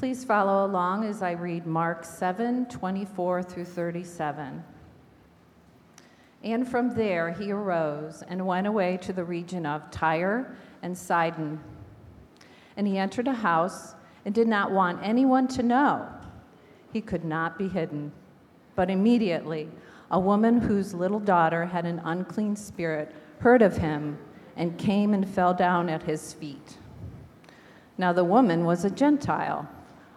Please follow along as I read Mark 7 24 through 37. And from there he arose and went away to the region of Tyre and Sidon. And he entered a house and did not want anyone to know. He could not be hidden. But immediately, a woman whose little daughter had an unclean spirit heard of him and came and fell down at his feet. Now, the woman was a Gentile,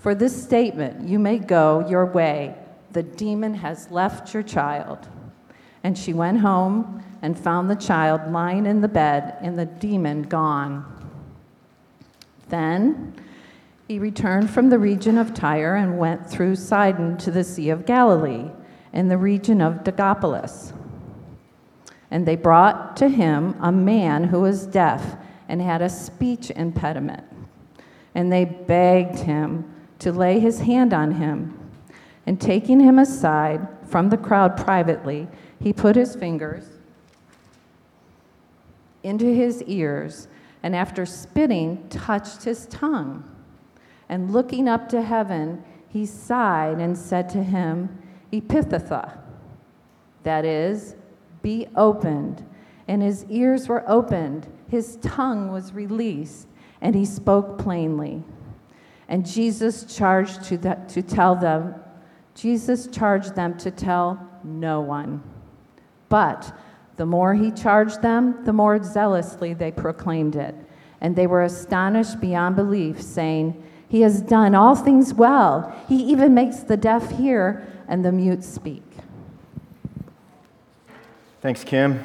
For this statement you may go your way the demon has left your child. And she went home and found the child lying in the bed and the demon gone. Then he returned from the region of Tyre and went through Sidon to the Sea of Galilee in the region of Decapolis. And they brought to him a man who was deaf and had a speech impediment. And they begged him to lay his hand on him. And taking him aside from the crowd privately, he put his fingers into his ears, and after spitting, touched his tongue. And looking up to heaven, he sighed and said to him, Ephphatha, that is, be opened. And his ears were opened, his tongue was released, and he spoke plainly. And Jesus charged to, the, to tell them Jesus charged them to tell no one. But the more he charged them, the more zealously they proclaimed it. And they were astonished beyond belief, saying, He has done all things well. He even makes the deaf hear and the mute speak. Thanks, Kim.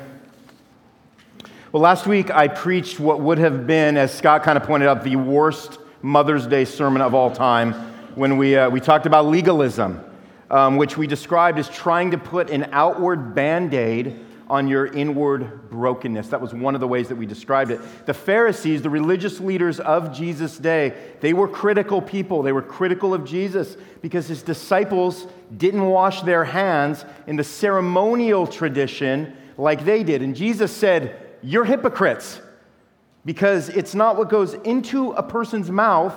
Well, last week I preached what would have been, as Scott kind of pointed out, the worst Mother's Day sermon of all time when we, uh, we talked about legalism um, which we described as trying to put an outward band aid on your inward brokenness. That was one of the ways that we described it. The Pharisees, the religious leaders of Jesus' day, they were critical people. They were critical of Jesus because his disciples didn't wash their hands in the ceremonial tradition like they did. And Jesus said, You're hypocrites because it's not what goes into a person's mouth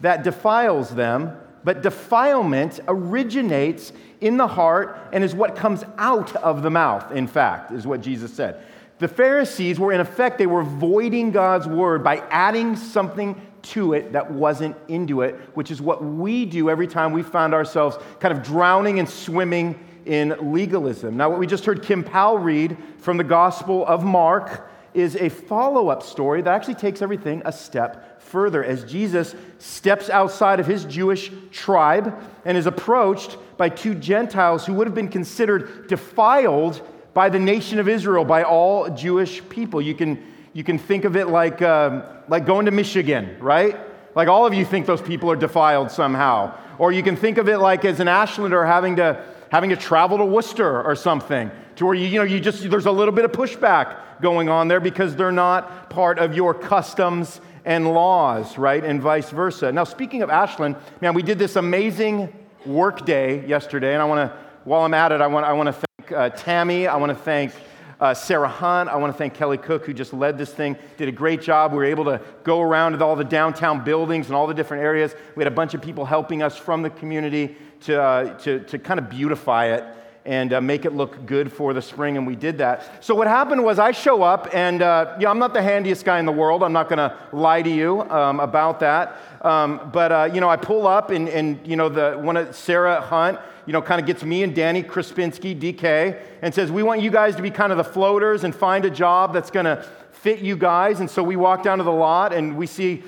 that defiles them but defilement originates in the heart and is what comes out of the mouth, in fact, is what Jesus said. The Pharisees were, in effect, they were voiding God's word by adding something to it that wasn't into it, which is what we do every time we find ourselves kind of drowning and swimming in legalism. Now, what we just heard Kim Powell read from the Gospel of Mark is a follow up story that actually takes everything a step further as Jesus steps outside of his Jewish tribe and is approached by two Gentiles who would have been considered defiled by the nation of Israel, by all Jewish people. You can, you can think of it like, uh, like going to Michigan, right? Like all of you think those people are defiled somehow. Or you can think of it like as an Ashlander having to, having to travel to Worcester or something, to where you, you know, you just, there's a little bit of pushback going on there because they're not part of your customs and laws, right? And vice versa. Now, speaking of Ashland, man, we did this amazing work day yesterday, and I want to, while I'm at it, I want, I want to thank uh, Tammy, I want to thank uh, Sarah Hunt, I want to thank Kelly Cook, who just led this thing, did a great job. We were able to go around to all the downtown buildings and all the different areas. We had a bunch of people helping us from the community to, uh, to, to kind of beautify it and uh, make it look good for the spring, and we did that. So what happened was I show up, and uh, you know, I'm not the handiest guy in the world. I'm not going to lie to you um, about that. Um, but uh, you know, I pull up, and, and you know, the one of Sarah Hunt, you know, kind of gets me and Danny Krispinski, DK, and says, "We want you guys to be kind of the floaters and find a job that's going to fit you guys." And so we walk down to the lot, and we see.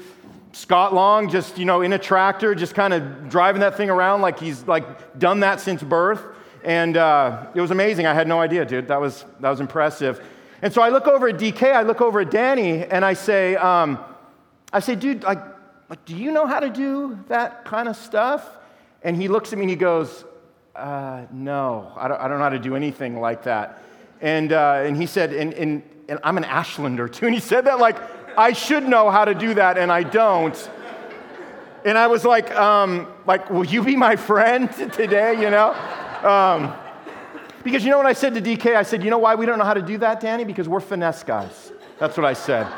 Scott Long just, you know, in a tractor, just kind of driving that thing around like he's like done that since birth. And uh, it was amazing. I had no idea, dude. That was, that was impressive. And so I look over at DK, I look over at Danny, and I say, um, I say, dude, like, like, do you know how to do that kind of stuff? And he looks at me and he goes, uh, no, I don't, I don't know how to do anything like that. And, uh, and he said, and, and, and I'm an Ashlander too. And he said that like, I should know how to do that, and I don't. And I was like, um, like, will you be my friend today, you know? Um, because you know what I said to DK? I said, you know why we don't know how to do that, Danny? Because we're finesse guys. That's what I said.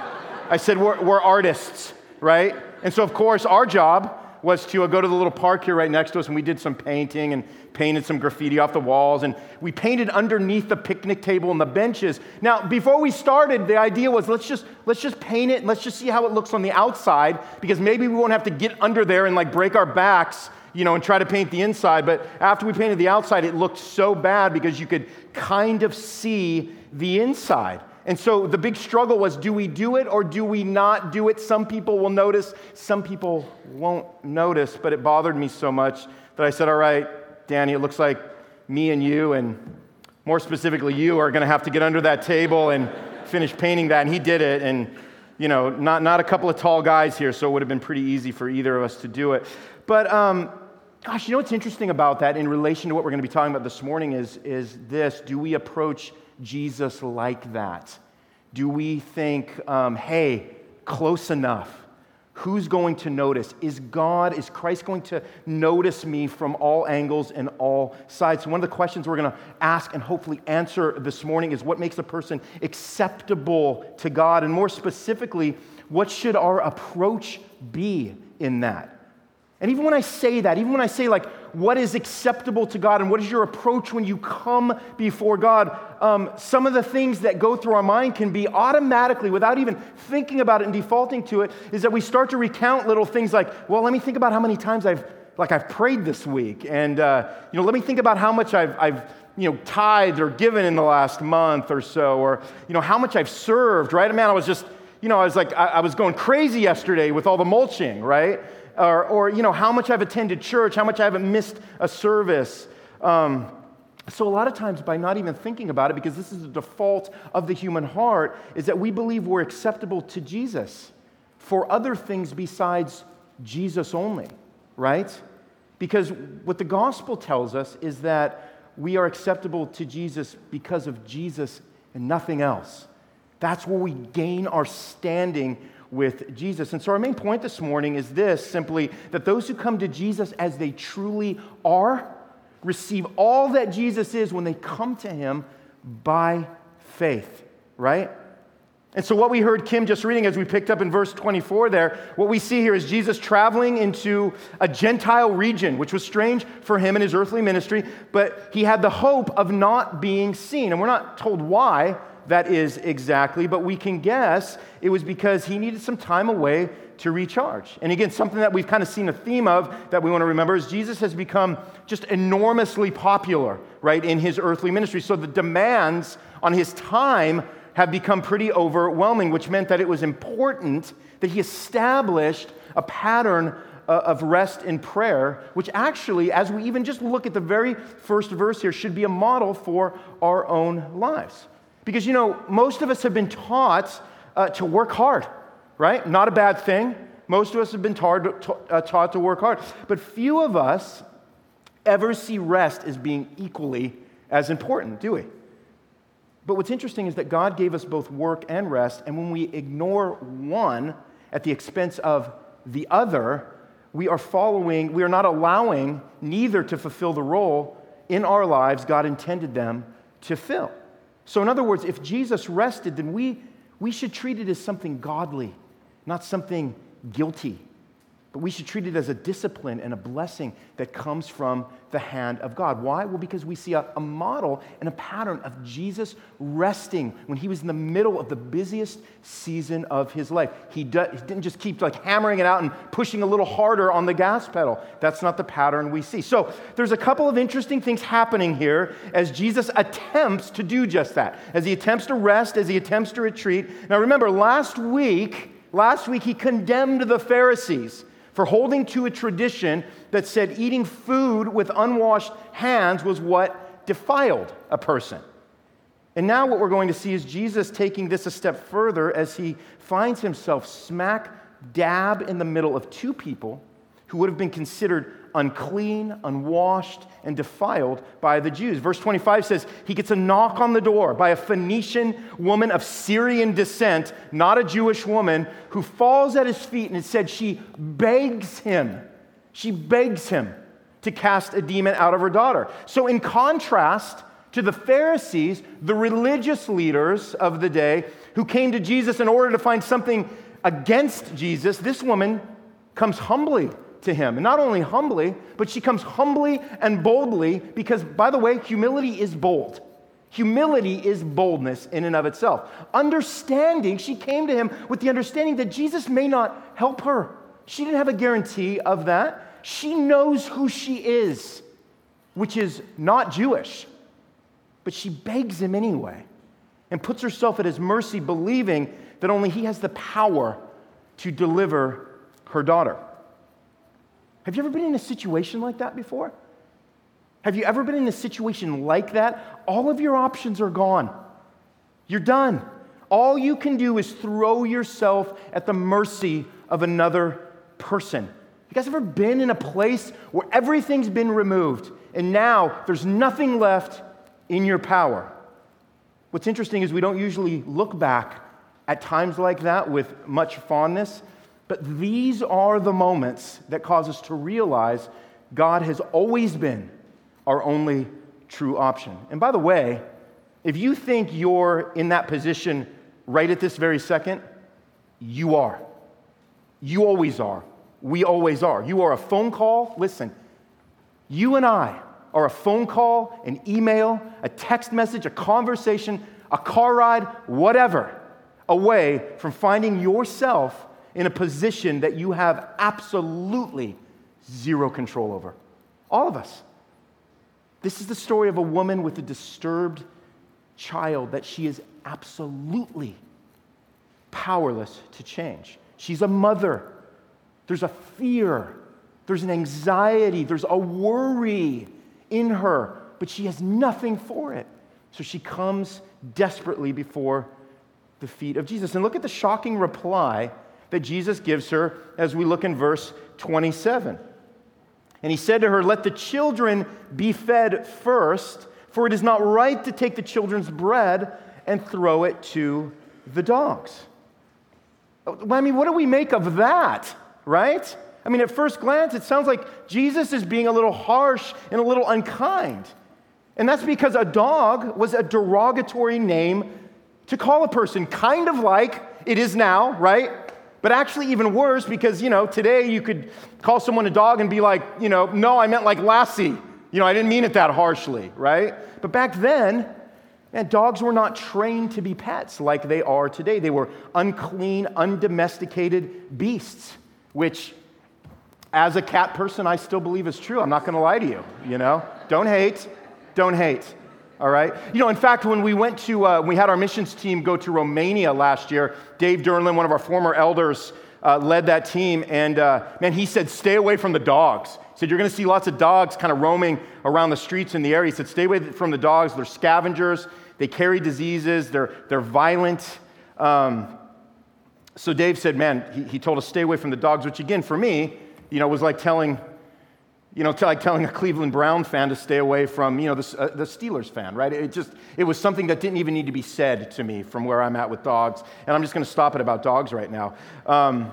I said, we're, we're artists, right? And so, of course, our job was to go to the little park here right next to us, and we did some painting and painted some graffiti off the walls, and we painted underneath the picnic table and the benches. Now, before we started, the idea was let's just let's just paint it and let's just see how it looks on the outside, because maybe we won't have to get under there and like break our backs, you know, and try to paint the inside. But after we painted the outside, it looked so bad because you could kind of see the inside. And so the big struggle was do we do it or do we not do it? Some people will notice, some people won't notice, but it bothered me so much that I said, All right, Danny, it looks like me and you, and more specifically, you are going to have to get under that table and finish painting that. And he did it. And, you know, not, not a couple of tall guys here, so it would have been pretty easy for either of us to do it. But, um, gosh, you know what's interesting about that in relation to what we're going to be talking about this morning is, is this do we approach Jesus like that? Do we think, um, hey, close enough? Who's going to notice? Is God, is Christ going to notice me from all angles and all sides? So one of the questions we're going to ask and hopefully answer this morning is what makes a person acceptable to God? And more specifically, what should our approach be in that? And even when I say that, even when I say, like, what is acceptable to God and what is your approach when you come before God, um, some of the things that go through our mind can be automatically, without even thinking about it and defaulting to it, is that we start to recount little things like, well, let me think about how many times I've, like, I've prayed this week. And, uh, you know, let me think about how much I've, I've you know, tithed or given in the last month or so, or, you know, how much I've served, right? Man, I was just, you know, I was like, I, I was going crazy yesterday with all the mulching, right? Or, or you know, how much I've attended church, how much I haven't missed a service. Um, so, a lot of times, by not even thinking about it, because this is the default of the human heart, is that we believe we're acceptable to Jesus for other things besides Jesus only, right? Because what the gospel tells us is that we are acceptable to Jesus because of Jesus and nothing else. That's where we gain our standing with Jesus. And so, our main point this morning is this simply that those who come to Jesus as they truly are receive all that Jesus is when they come to him by faith, right? And so, what we heard Kim just reading as we picked up in verse 24 there, what we see here is Jesus traveling into a Gentile region, which was strange for him in his earthly ministry, but he had the hope of not being seen. And we're not told why, that is exactly, but we can guess it was because he needed some time away to recharge. And again, something that we've kind of seen a theme of that we want to remember is Jesus has become just enormously popular, right, in his earthly ministry. So the demands on his time have become pretty overwhelming, which meant that it was important that he established a pattern uh, of rest in prayer, which actually, as we even just look at the very first verse here, should be a model for our own lives. Because, you know, most of us have been taught uh, to work hard, right? Not a bad thing. Most of us have been taught, uh, taught to work hard. But few of us ever see rest as being equally as important, do we? But what's interesting is that God gave us both work and rest, and when we ignore one at the expense of the other, we are following, we are not allowing neither to fulfill the role in our lives God intended them to fill. So, in other words, if Jesus rested, then we, we should treat it as something godly, not something guilty. But we should treat it as a discipline and a blessing that comes from the hand of God. Why? Well, because we see a, a, model and a pattern of Jesus resting when he was in the middle of the busiest season of his life. He, do, he didn't just keep like hammering it out and pushing a little harder on the gas pedal. That's not the pattern we see. So there's a couple of interesting things happening here as Jesus attempts to do just that. As he attempts to rest, as he attempts to retreat. Now remember, last week, last week he condemned the Pharisees for holding to a tradition that said eating food with unwashed hands was what defiled a person. And now, what we're going to see is Jesus taking this a step further as he finds himself smack dab in the middle of two people who would have been considered unclean, unwashed, and defiled by the Jews. Verse 25 says he gets a knock on the door by a Phoenician woman of Syrian descent, not a Jewish woman, who falls at his feet and it said she begs him. She begs him to cast a demon out of her daughter. So, in contrast to the Pharisees, the religious leaders of the day who came to Jesus in order to find something against Jesus, this woman comes humbly to him. And not only humbly, but she comes humbly and boldly because, by the way, humility is bold. Humility is boldness in and of itself. Understanding, she came to him with the understanding that Jesus may not help her. She didn't have a guarantee of that. She knows who she is, which is not Jewish. But she begs him anyway and puts herself at his mercy, believing that only he has the power to deliver her daughter. Have you ever been in a situation like that before? Have you ever been in a situation like that? All of your options are gone. You're done. All you can do is throw yourself at the mercy of another person. You guys ever been in a place where everything's been removed and now there's nothing left in your power? What's interesting is we don't usually look back at times like that with much fondness but these are the moments that cause us to realize God has always been our only true option. And by the way, if you think you're in that position right at this very second, you are. You always are. We always are. You are a phone call. Listen, you and I are a phone call, an email, a text message, a conversation, a car ride, whatever, away from finding yourself in a position that you have absolutely zero control over. All of us. This is the story of a woman with a disturbed child that she is absolutely powerless to change. She's a mother. There's a fear, there's an anxiety, there's a worry in her, but she has nothing for it. So she comes desperately before the feet of Jesus. And look at the shocking reply that Jesus gives her as we look in verse 27. And he said to her, Let the children be fed first, for it is not right to take the children's bread and throw it to the dogs. I mean, what do we make of that, right? I mean, at first glance, it sounds like Jesus is being a little harsh and a little unkind. And that's because a dog was a derogatory name to call a person, kind of like it is now, right? But actually, even worse, because, you know, today you could call someone a dog and be like, you know, no, I meant like Lassie. You know, I didn't mean it that harshly, right? But back then, man, dogs were not trained to be pets like they are today. They were unclean, undomesticated beasts, which, as a cat person, I still believe is true. I'm not going to lie to you, you know? Don't hate. Don't hate all right? You know, in fact, when we went to, uh, we had our missions team go to Romania last year, Dave Durnlin, one of our former elders, uh, led that team, and uh, man, he said, stay away from the dogs. He said, you're gonna see lots of dogs kind of roaming around the streets in the area. He said, stay away from the dogs. They're scavengers, they carry diseases, they're, they're violent. Um, so Dave said, man, he, he told us stay away from the dogs, which again, for me, you know, was like telling you know, like telling a Cleveland Brown fan to stay away from, you know, the, uh, the Steelers fan, right? It just, it was something that didn't even need to be said to me from where I'm at with dogs. And I'm just going to stop it about dogs right now. Um,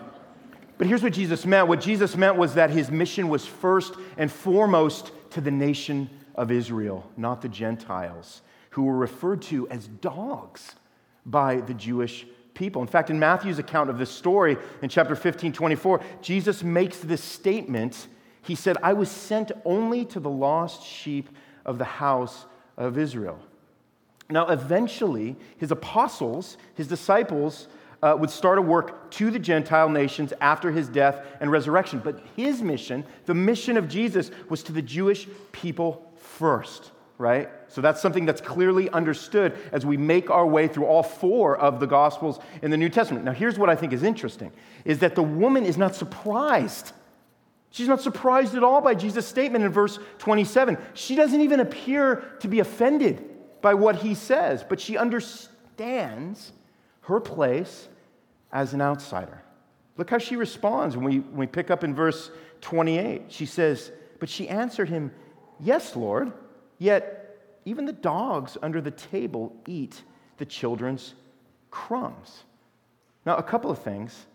but here's what Jesus meant. What Jesus meant was that his mission was first and foremost to the nation of Israel, not the Gentiles, who were referred to as dogs by the Jewish people. In fact, in Matthew's account of this story in chapter 15, 24, Jesus makes this statement he said, I was sent only to the lost sheep of the house of Israel. Now, eventually, his apostles, his disciples, uh, would start a work to the Gentile nations after his death and resurrection. But his mission, the mission of Jesus, was to the Jewish people first, right? So that's something that's clearly understood as we make our way through all four of the Gospels in the New Testament. Now, here's what I think is interesting is that the woman is not surprised She's not surprised at all by Jesus' statement in verse 27. She doesn't even appear to be offended by what he says, but she understands her place as an outsider. Look how she responds when we, when we pick up in verse 28. She says, But she answered him, Yes, Lord, yet even the dogs under the table eat the children's crumbs. Now, a couple of things.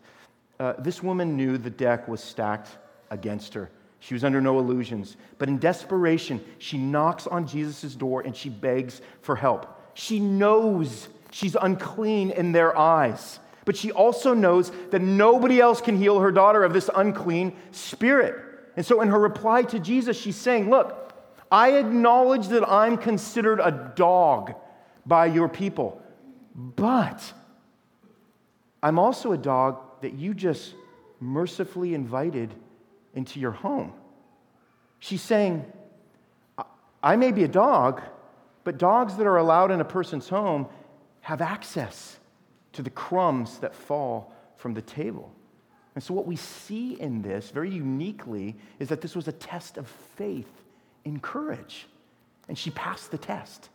Uh, this woman knew the deck was stacked against her. She was under no illusions. But in desperation, she knocks on Jesus' door and she begs for help. She knows she's unclean in their eyes. But she also knows that nobody else can heal her daughter of this unclean spirit. And so, in her reply to Jesus, she's saying, Look, I acknowledge that I'm considered a dog by your people, but I'm also a dog that you just mercifully invited into your home. She's saying, I may be a dog, but dogs that are allowed in a person's home have access to the crumbs that fall from the table. And so, what we see in this very uniquely is that this was a test of faith in courage. And she passed the test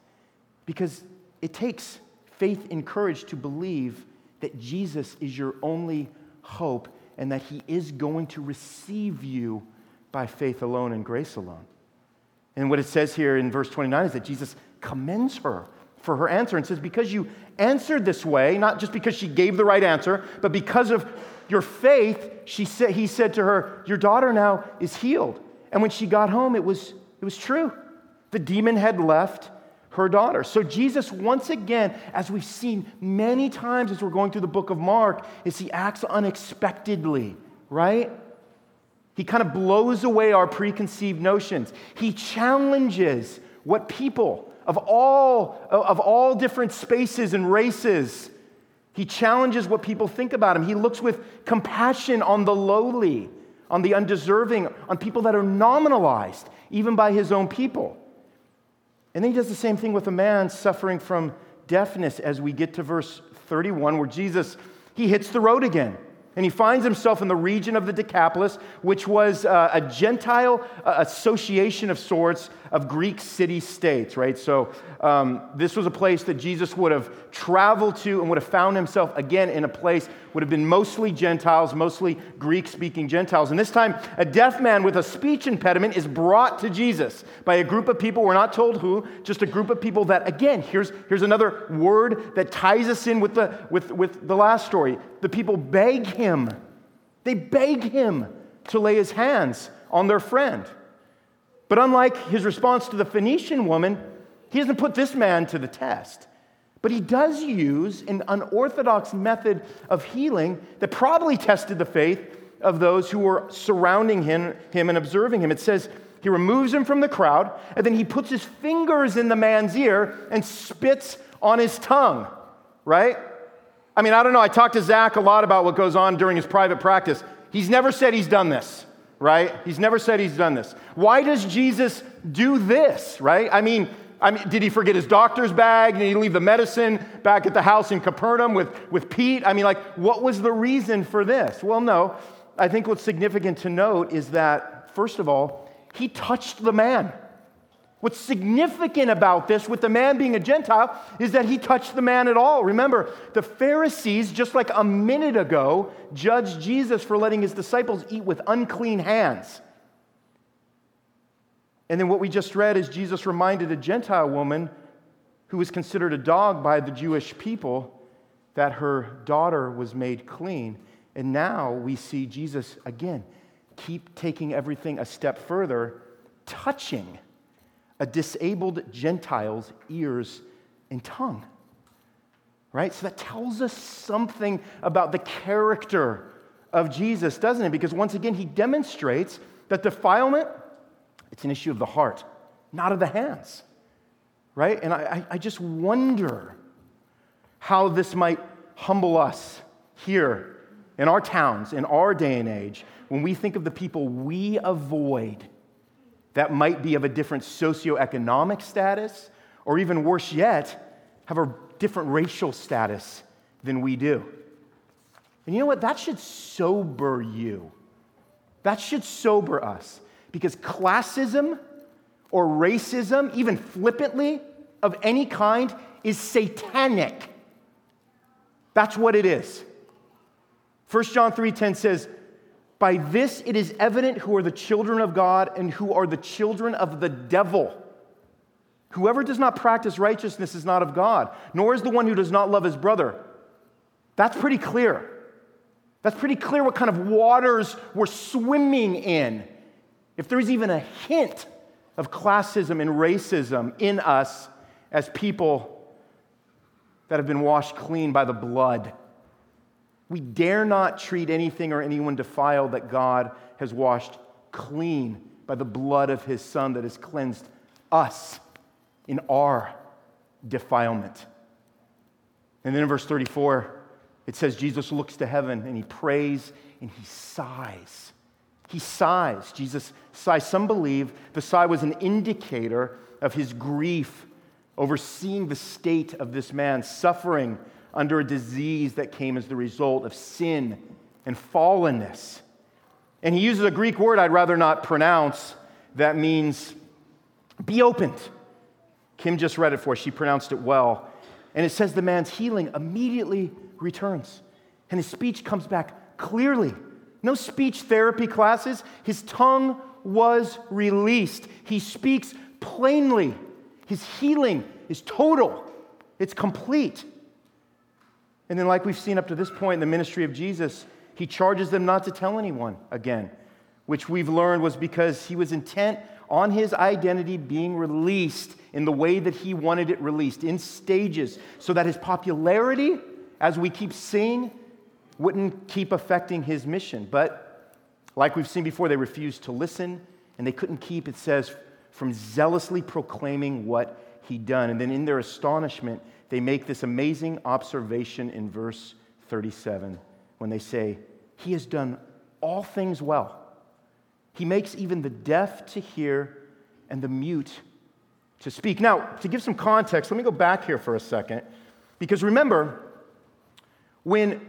because it takes faith in courage to believe that Jesus is your only hope and that he is going to receive you by faith alone and grace alone. And what it says here in verse 29 is that Jesus commends her for her answer and says, Because you answered this way, not just because she gave the right answer, but because of your faith, she said, he said to her, Your daughter now is healed. And when she got home, it was, it was true. The demon had left her daughter. So, Jesus, once again, as we've seen many times as we're going through the book of Mark, is he acts unexpectedly, right? He kind of blows away our preconceived notions. He challenges what people of all, of all different spaces and races, he challenges what people think about him. He looks with compassion on the lowly, on the undeserving, on people that are nominalized, even by his own people. And then he does the same thing with a man suffering from deafness as we get to verse 31, where Jesus, he hits the road again. And he finds himself in the region of the Decapolis, which was uh, a Gentile uh, association of sorts of Greek city states, right? So um, this was a place that Jesus would have traveled to and would have found himself again in a place would have been mostly Gentiles, mostly Greek speaking Gentiles. And this time, a deaf man with a speech impediment is brought to Jesus by a group of people. We're not told who, just a group of people that, again, here's, here's another word that ties us in with the, with, with the last story. The people beg him, they beg him to lay his hands on their friend. But unlike his response to the Phoenician woman, he doesn't put this man to the test. But he does use an unorthodox method of healing that probably tested the faith of those who were surrounding him, him and observing him. It says he removes him from the crowd, and then he puts his fingers in the man's ear and spits on his tongue, right? I mean, I don't know. I talked to Zach a lot about what goes on during his private practice. He's never said he's done this right? He's never said he's done this. Why does Jesus do this, right? I mean, I mean, did he forget his doctor's bag? Did he leave the medicine back at the house in Capernaum with, with Pete? I mean, like, what was the reason for this? Well, no. I think what's significant to note is that, first of all, he touched the man. What's significant about this, with the man being a Gentile, is that he touched the man at all. Remember, the Pharisees, just like a minute ago, judged Jesus for letting his disciples eat with unclean hands. And then what we just read is Jesus reminded a Gentile woman who was considered a dog by the Jewish people that her daughter was made clean. And now we see Jesus again keep taking everything a step further, touching a disabled Gentile's ears and tongue. Right? So that tells us something about the character of Jesus, doesn't it? Because once again, he demonstrates that defilement, it's an issue of the heart, not of the hands. Right? And I, I just wonder how this might humble us here in our towns, in our day and age, when we think of the people we avoid that might be of a different socioeconomic status, or even worse yet, have a different racial status than we do. And you know what? That should sober you. That should sober us. Because classism or racism, even flippantly, of any kind, is satanic. That's what it is. 1 John 3:10 says, "By this it is evident who are the children of God and who are the children of the devil. Whoever does not practice righteousness is not of God, nor is the one who does not love his brother." That's pretty clear. That's pretty clear what kind of waters we're swimming in. If there's even a hint of classism and racism in us as people that have been washed clean by the blood, we dare not treat anything or anyone defiled that God has washed clean by the blood of his Son that has cleansed us in our defilement. And then in verse 34, it says Jesus looks to heaven and he prays and he sighs. He sighs. Jesus sighs. Some believe the sigh was an indicator of his grief over seeing the state of this man suffering under a disease that came as the result of sin and fallenness. And he uses a Greek word I'd rather not pronounce that means be opened. Kim just read it for us. She pronounced it well. And it says the man's healing immediately returns. And his speech comes back clearly. No speech therapy classes. His tongue was released. He speaks plainly. His healing is total, it's complete. And then, like we've seen up to this point in the ministry of Jesus, he charges them not to tell anyone again, which we've learned was because he was intent on his identity being released in the way that he wanted it released, in stages, so that his popularity, as we keep seeing, wouldn't keep affecting his mission. But like we've seen before, they refused to listen and they couldn't keep, it says, from zealously proclaiming what he'd done. And then in their astonishment, they make this amazing observation in verse 37 when they say, He has done all things well. He makes even the deaf to hear and the mute to speak. Now, to give some context, let me go back here for a second. Because remember, when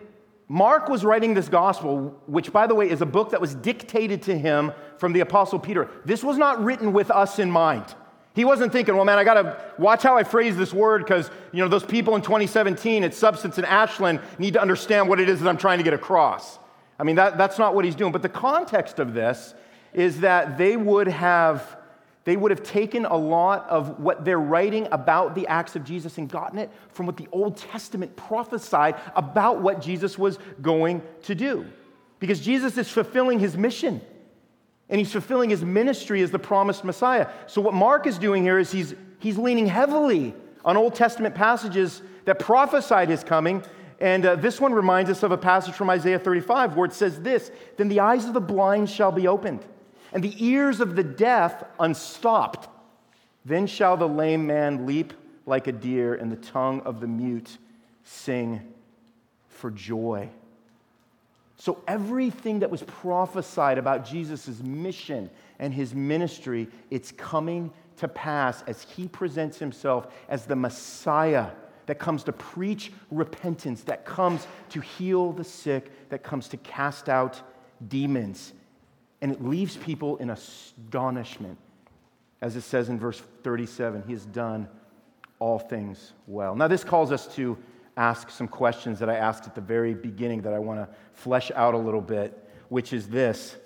Mark was writing this gospel, which, by the way, is a book that was dictated to him from the Apostle Peter. This was not written with us in mind. He wasn't thinking, well, man, I got to watch how I phrase this word because, you know, those people in 2017 at Substance and Ashland need to understand what it is that I'm trying to get across. I mean, that, that's not what he's doing. But the context of this is that they would have they would have taken a lot of what they're writing about the acts of Jesus and gotten it from what the Old Testament prophesied about what Jesus was going to do. Because Jesus is fulfilling his mission and he's fulfilling his ministry as the promised Messiah. So, what Mark is doing here is he's, he's leaning heavily on Old Testament passages that prophesied his coming. And uh, this one reminds us of a passage from Isaiah 35 where it says this Then the eyes of the blind shall be opened and the ears of the deaf unstopped. Then shall the lame man leap like a deer, and the tongue of the mute sing for joy. So, everything that was prophesied about Jesus' mission and his ministry, it's coming to pass as he presents himself as the Messiah that comes to preach repentance, that comes to heal the sick, that comes to cast out demons. And it leaves people in astonishment. As it says in verse 37, he has done all things well. Now, this calls us to ask some questions that I asked at the very beginning that I want to flesh out a little bit, which is this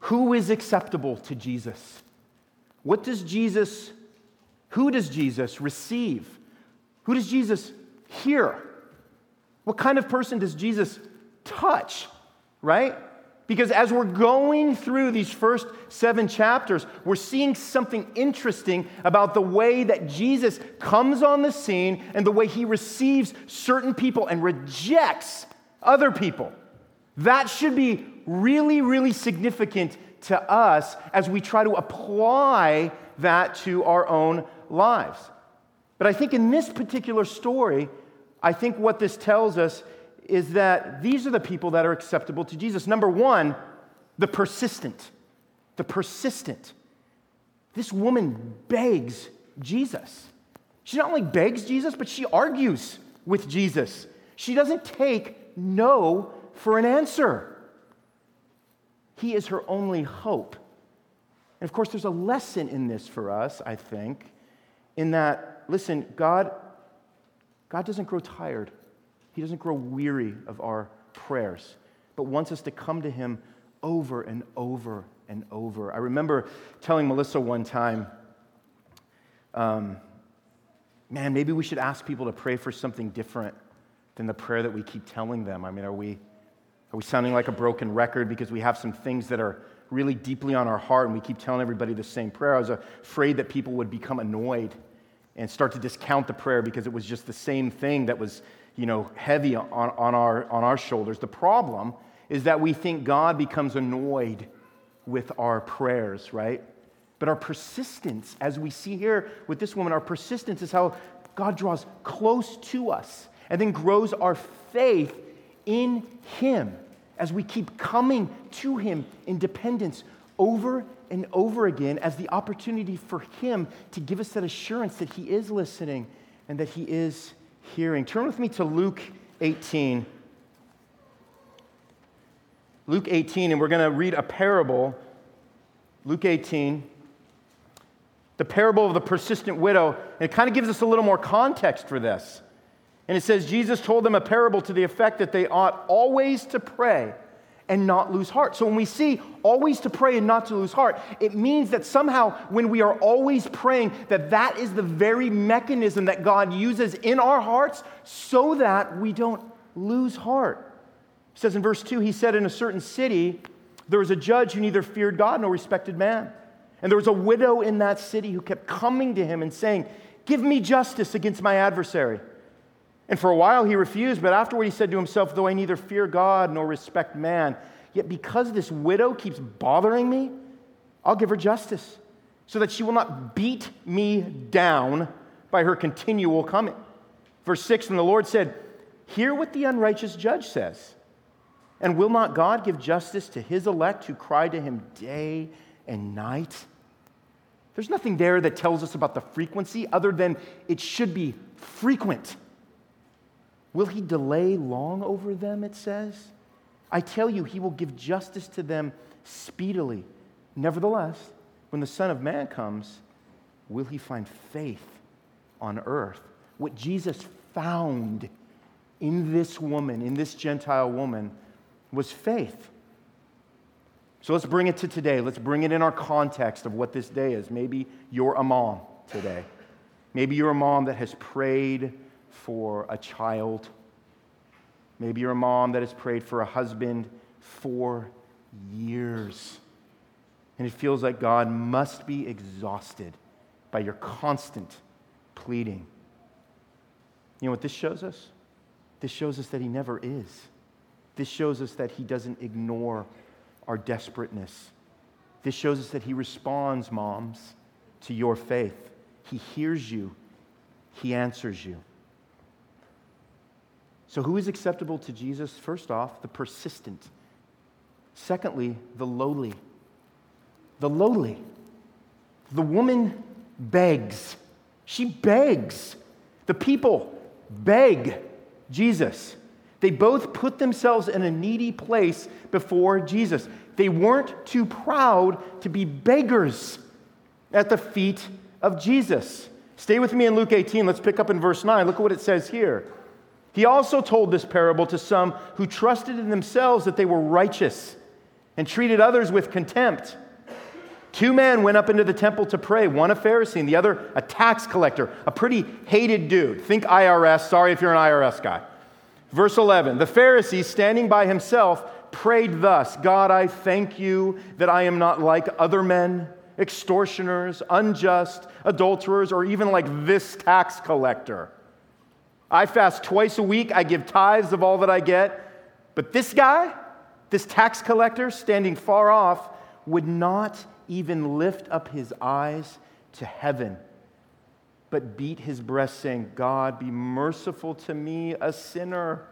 Who is acceptable to Jesus? What does Jesus, who does Jesus receive? Who does Jesus hear? What kind of person does Jesus touch, right? Because as we're going through these first seven chapters, we're seeing something interesting about the way that Jesus comes on the scene and the way he receives certain people and rejects other people. That should be really, really significant to us as we try to apply that to our own lives. But I think in this particular story, I think what this tells us is that these are the people that are acceptable to Jesus. Number one, the persistent. The persistent. This woman begs Jesus. She not only begs Jesus, but she argues with Jesus. She doesn't take no for an answer. He is her only hope. And of course, there's a lesson in this for us, I think, in that, listen, God, God doesn't grow tired he doesn't grow weary of our prayers, but wants us to come to Him over and over and over. I remember telling Melissa one time, um, man, maybe we should ask people to pray for something different than the prayer that we keep telling them. I mean, are we, are we sounding like a broken record because we have some things that are really deeply on our heart and we keep telling everybody the same prayer? I was afraid that people would become annoyed and start to discount the prayer because it was just the same thing that was, you know, heavy on, on, our, on our shoulders. The problem is that we think God becomes annoyed with our prayers, right? But our persistence, as we see here with this woman, our persistence is how God draws close to us and then grows our faith in Him as we keep coming to Him in dependence over and over again as the opportunity for Him to give us that assurance that He is listening and that He is hearing. Turn with me to Luke 18. Luke 18, and we're going to read a parable. Luke 18, the parable of the persistent widow. And it kind of gives us a little more context for this. And it says, Jesus told them a parable to the effect that they ought always to pray and not lose heart. So when we see always to pray and not to lose heart, it means that somehow when we are always praying, that that is the very mechanism that God uses in our hearts so that we don't lose heart. It says in verse 2, he said, In a certain city, there was a judge who neither feared God nor respected man. And there was a widow in that city who kept coming to him and saying, Give me justice against my adversary. And for a while he refused, but afterward he said to himself, Though I neither fear God nor respect man, yet because this widow keeps bothering me, I'll give her justice, so that she will not beat me down by her continual coming. Verse 6 And the Lord said, Hear what the unrighteous judge says. And will not God give justice to his elect who cry to him day and night? There's nothing there that tells us about the frequency other than it should be frequent. Will he delay long over them, it says? I tell you, he will give justice to them speedily. Nevertheless, when the Son of Man comes, will he find faith on earth? What Jesus found in this woman, in this Gentile woman, was faith. So let's bring it to today. Let's bring it in our context of what this day is. Maybe you're a mom today. Maybe you're a mom that has prayed for a child. Maybe you're a mom that has prayed for a husband for years. And it feels like God must be exhausted by your constant pleading. You know what this shows us? This shows us that He never is. This shows us that He doesn't ignore our desperateness. This shows us that He responds, moms, to your faith. He hears you, He answers you. So, who is acceptable to Jesus? First off, the persistent. Secondly, the lowly. The lowly. The woman begs. She begs. The people beg Jesus. They both put themselves in a needy place before Jesus. They weren't too proud to be beggars at the feet of Jesus. Stay with me in Luke 18. Let's pick up in verse 9. Look at what it says here. He also told this parable to some who trusted in themselves that they were righteous and treated others with contempt. Two men went up into the temple to pray, one a Pharisee and the other a tax collector, a pretty hated dude. Think IRS, sorry if you're an IRS guy. Verse 11 The Pharisee, standing by himself, prayed thus God, I thank you that I am not like other men, extortioners, unjust, adulterers, or even like this tax collector. I fast twice a week. I give tithes of all that I get. But this guy, this tax collector standing far off, would not even lift up his eyes to heaven, but beat his breast, saying, God, be merciful to me, a sinner.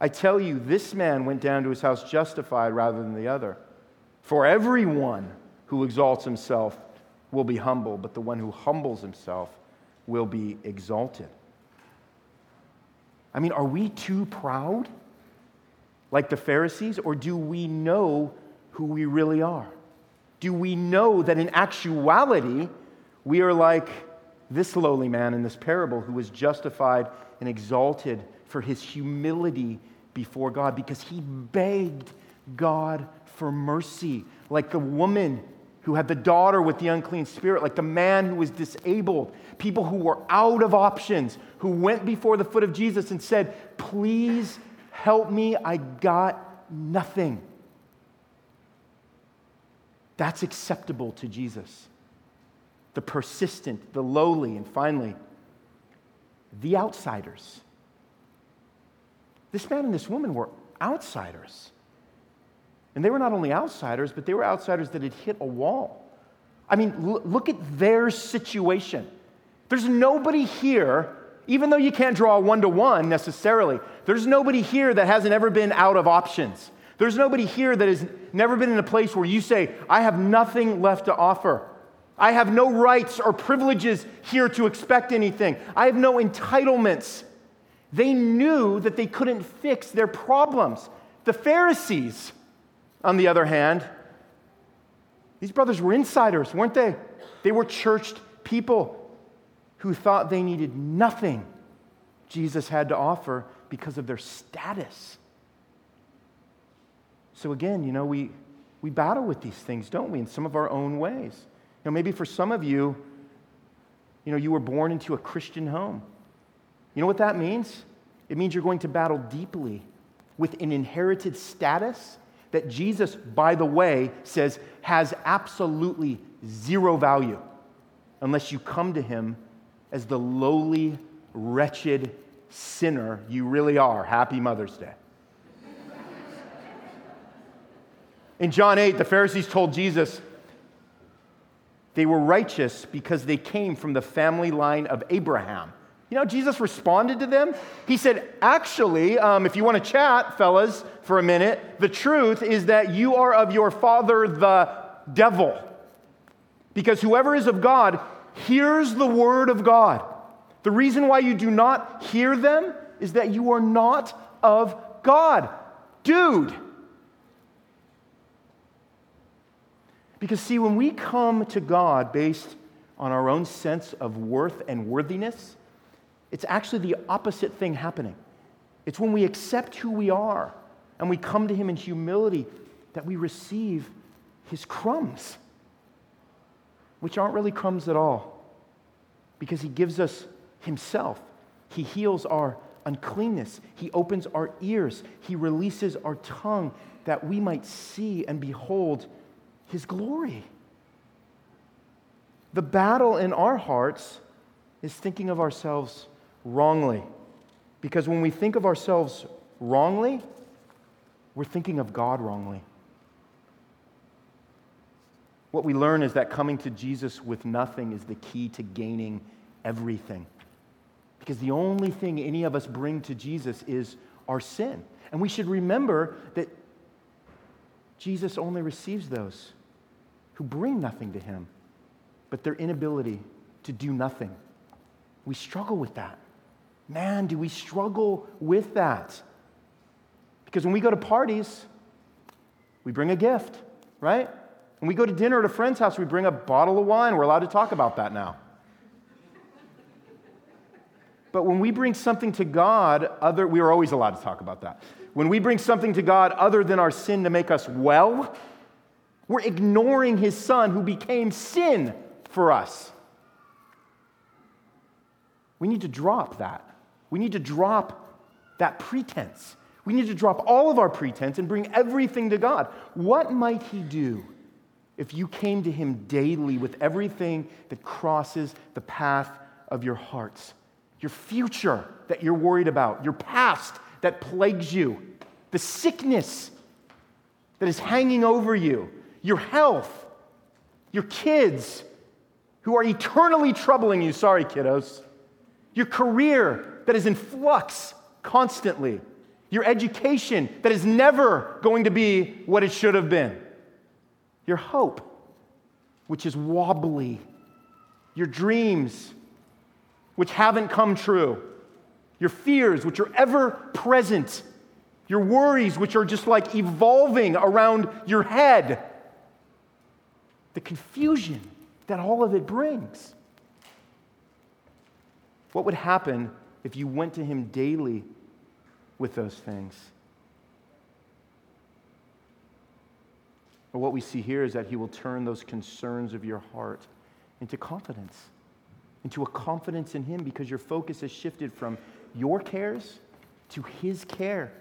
I tell you, this man went down to his house justified rather than the other. For everyone who exalts himself will be humble, but the one who humbles himself will be exalted. I mean, are we too proud like the Pharisees, or do we know who we really are? Do we know that in actuality, we are like this lowly man in this parable who was justified and exalted for his humility before God because he begged God for mercy, like the woman who had the daughter with the unclean spirit, like the man who was disabled, people who were out of options, who went before the foot of Jesus and said, Please help me, I got nothing. That's acceptable to Jesus. The persistent, the lowly, and finally, the outsiders. This man and this woman were outsiders. And they were not only outsiders, but they were outsiders that had hit a wall. I mean, look at their situation. There's nobody here, even though you can't draw a one to one necessarily, there's nobody here that hasn't ever been out of options. There's nobody here that has never been in a place where you say, I have nothing left to offer. I have no rights or privileges here to expect anything. I have no entitlements. They knew that they couldn't fix their problems. The Pharisees, on the other hand, these brothers were insiders, weren't they? They were churched people who thought they needed nothing Jesus had to offer because of their status. So, again, you know, we, we battle with these things, don't we, in some of our own ways. You know, maybe for some of you, you know, you were born into a Christian home. You know what that means? It means you're going to battle deeply with an inherited status that Jesus, by the way, says has absolutely zero value unless you come to him as the lowly, wretched sinner you really are. Happy Mother's Day. In John 8, the Pharisees told Jesus they were righteous because they came from the family line of Abraham. You know, Jesus responded to them. He said, Actually, um, if you want to chat, fellas, for a minute, the truth is that you are of your father, the devil. Because whoever is of God hears the word of God. The reason why you do not hear them is that you are not of God. Dude. Because, see, when we come to God based on our own sense of worth and worthiness, it's actually the opposite thing happening. It's when we accept who we are and we come to Him in humility that we receive His crumbs, which aren't really crumbs at all, because He gives us Himself. He heals our uncleanness, He opens our ears, He releases our tongue that we might see and behold His glory. The battle in our hearts is thinking of ourselves wrongly. Because when we think of ourselves wrongly, we're thinking of God wrongly. What we learn is that coming to Jesus with nothing is the key to gaining everything. Because the only thing any of us bring to Jesus is our sin. And we should remember that Jesus only receives those who bring nothing to him, but their inability to do nothing. We struggle with that. Man, do we struggle with that? Because when we go to parties, we bring a gift, right? When we go to dinner at a friend's house, we bring a bottle of wine. We're allowed to talk about that now. But when we bring something to God, other we are always allowed to talk about that. When we bring something to God other than our sin to make us well, we're ignoring his son who became sin for us. We need to drop that. We need to drop that pretense. We need to drop all of our pretense and bring everything to God. What might He do if you came to Him daily with everything that crosses the path of your hearts? Your future that you're worried about, your past that plagues you, the sickness that is hanging over you, your health, your kids who are eternally troubling you. Sorry, kiddos. Your career that is in flux constantly, your education that is never going to be what it should have been, your hope, which is wobbly, your dreams, which haven't come true, your fears, which are ever present, your worries, which are just like evolving around your head, the confusion that all of it brings. What would happen if you went to Him daily with those things. But what we see here is that He will turn those concerns of your heart into confidence, into a confidence in Him because your focus has shifted from your cares to His care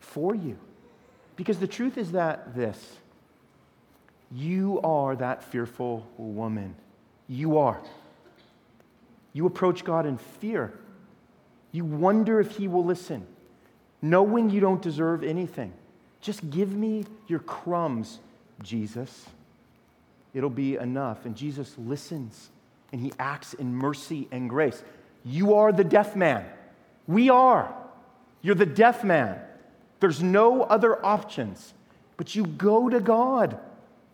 for you. Because the truth is that this you are that fearful woman. You are. You approach God in fear you wonder if He will listen, knowing you don't deserve anything. Just give me your crumbs, Jesus. It'll be enough. And Jesus listens and He acts in mercy and grace. You are the deaf man. We are. You're the deaf man. There's no other options, but you go to God.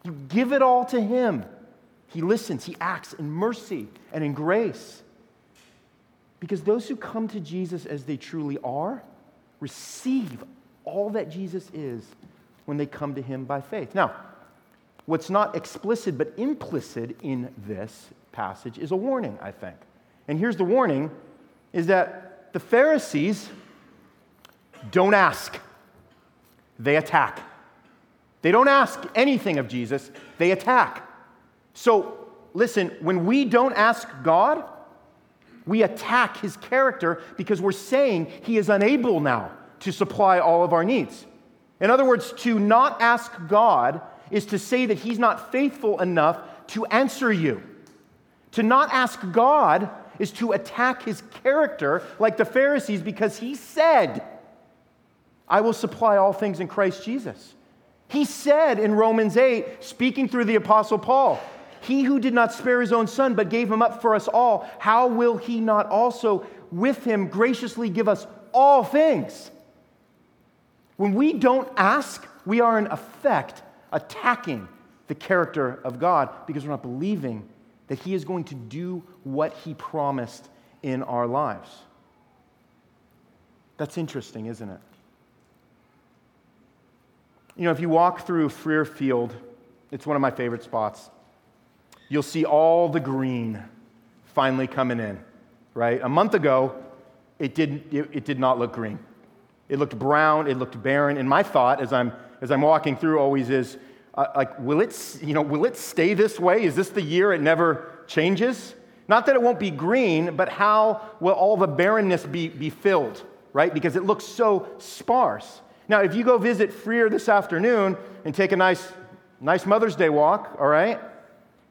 You give it all to Him. He listens, He acts in mercy and in grace. Because those who come to Jesus as they truly are receive all that Jesus is when they come to Him by faith. Now, what's not explicit but implicit in this passage is a warning, I think. And here's the warning is that the Pharisees don't ask, they attack. They don't ask anything of Jesus, they attack. So, listen, when we don't ask God, we attack his character because we're saying he is unable now to supply all of our needs. In other words, to not ask God is to say that he's not faithful enough to answer you. To not ask God is to attack his character like the Pharisees because he said, I will supply all things in Christ Jesus. He said in Romans 8, speaking through the Apostle Paul, He who did not spare his own son, but gave him up for us all, how will he not also with him graciously give us all things? When we don't ask, we are in effect attacking the character of God because we're not believing that He is going to do what He promised in our lives. That's interesting, isn't it? You know, if you walk through Freer Field, it's one of my favorite spots. You'll see all the green finally coming in, right? A month ago, it, did, it, it did not look green. It looked brown, it looked barren. And my thought as I'm, as I'm walking through always is, uh, like, will it, you know, will it stay this way? Is this the year it never changes? Not that it won't be green, but how will all the barrenness be, be filled, right? Because it looks so sparse. Now, if you go visit Freer this afternoon and take a nice, nice Mother's Day walk, all right,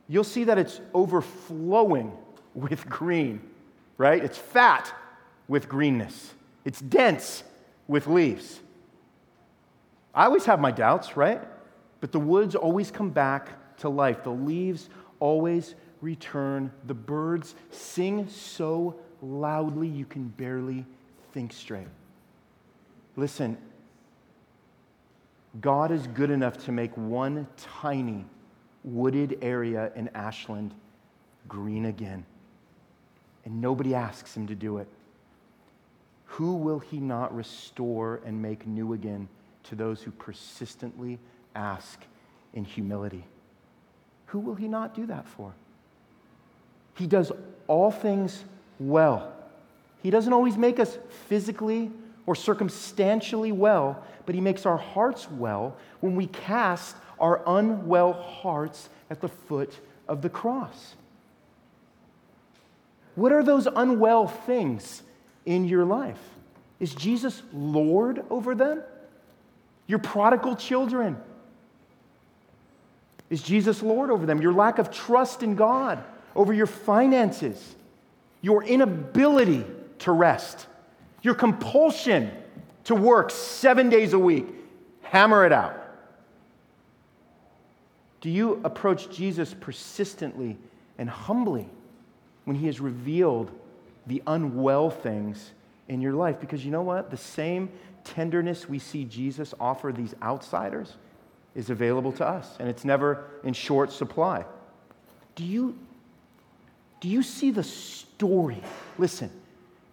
you'll see that it's overflowing with green, right? It's fat with greenness, it's dense with leaves. I always have my doubts, right? But the woods always come back to life. The leaves always return. The birds sing so loudly you can barely think straight. Listen, God is good enough to make one tiny wooded area in Ashland green again. And nobody asks him to do it. Who will he not restore and make new again to those who persistently ask in humility? Who will he not do that for? He does all things well. He doesn't always make us physically or circumstantially well, but He makes our hearts well when we cast our unwell hearts at the foot of the cross. What are those unwell things in your life? Is Jesus Lord over them? Your prodigal children. Is Jesus Lord over them? Your lack of trust in God, over your finances, your inability to rest your compulsion to work seven days a week. Hammer it out. Do you approach Jesus persistently and humbly when he has revealed the unwell things in your life? Because you know what? The same tenderness we see Jesus offer these outsiders is available to us, and it's never in short supply. Do you, do you see the story? Listen,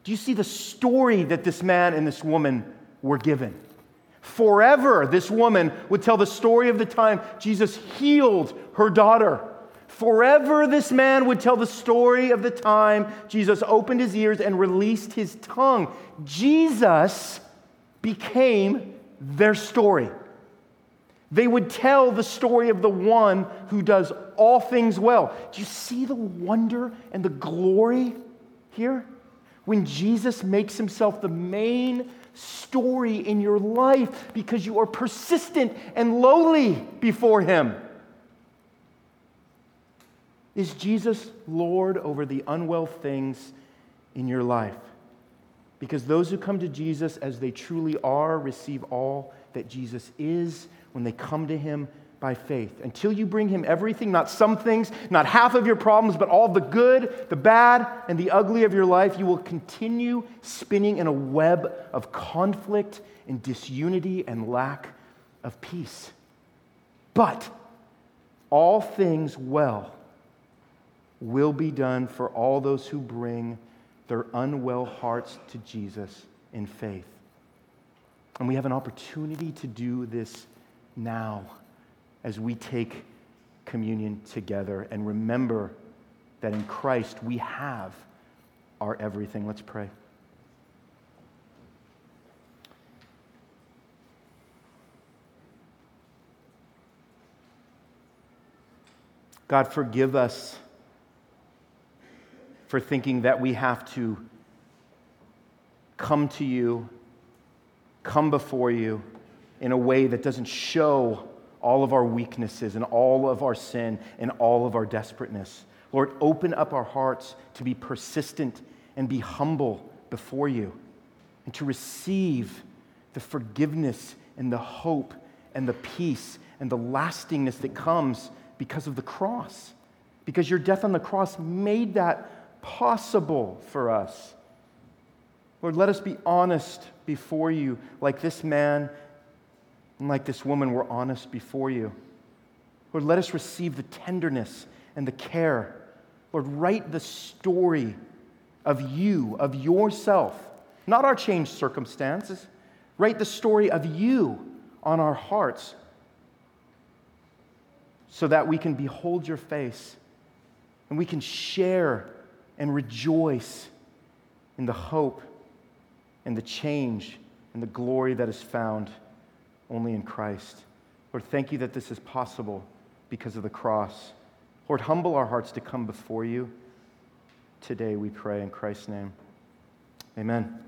do you see the story that this man and this woman were given? Forever, this woman would tell the story of the time Jesus healed her daughter. Forever, this man would tell the story of the time Jesus opened his ears and released his tongue. Jesus became their story. They would tell the story of the one who does all things well. Do you see the wonder and the glory here? When Jesus makes himself the main story in your life because you are persistent and lowly before him. Is Jesus Lord over the unwell things in your life? Because those who come to Jesus as they truly are receive all that Jesus is when they come to him by faith. Until you bring him everything, not some things, not half of your problems, but all the good, the bad, and the ugly of your life, you will continue spinning in a web of conflict and disunity and lack of peace. But all things well will be done for all those who bring their unwell hearts to Jesus in faith. And we have an opportunity to do this now as we take communion together and remember that in Christ we have our everything. Let's pray. God, forgive us for thinking that we have to come to you, come before you in a way that doesn't show all of our weaknesses and all of our sin and all of our desperateness. Lord, open up our hearts to be persistent and be humble before you and to receive the forgiveness and the hope and the peace and the lastingness that comes because of the cross. Because your death on the cross made that possible for us. Lord, let us be honest before you, like this man and like this woman were honest before you. Lord, let us receive the tenderness and the care. Lord, write the story of you, of yourself, not our changed circumstances. Write the story of you on our hearts so that we can behold your face and we can share and rejoice in the hope and the change and the glory that is found only in Christ. Lord, thank you that this is possible because of the cross. Lord, humble our hearts to come before you. Today we pray in Christ's name. Amen.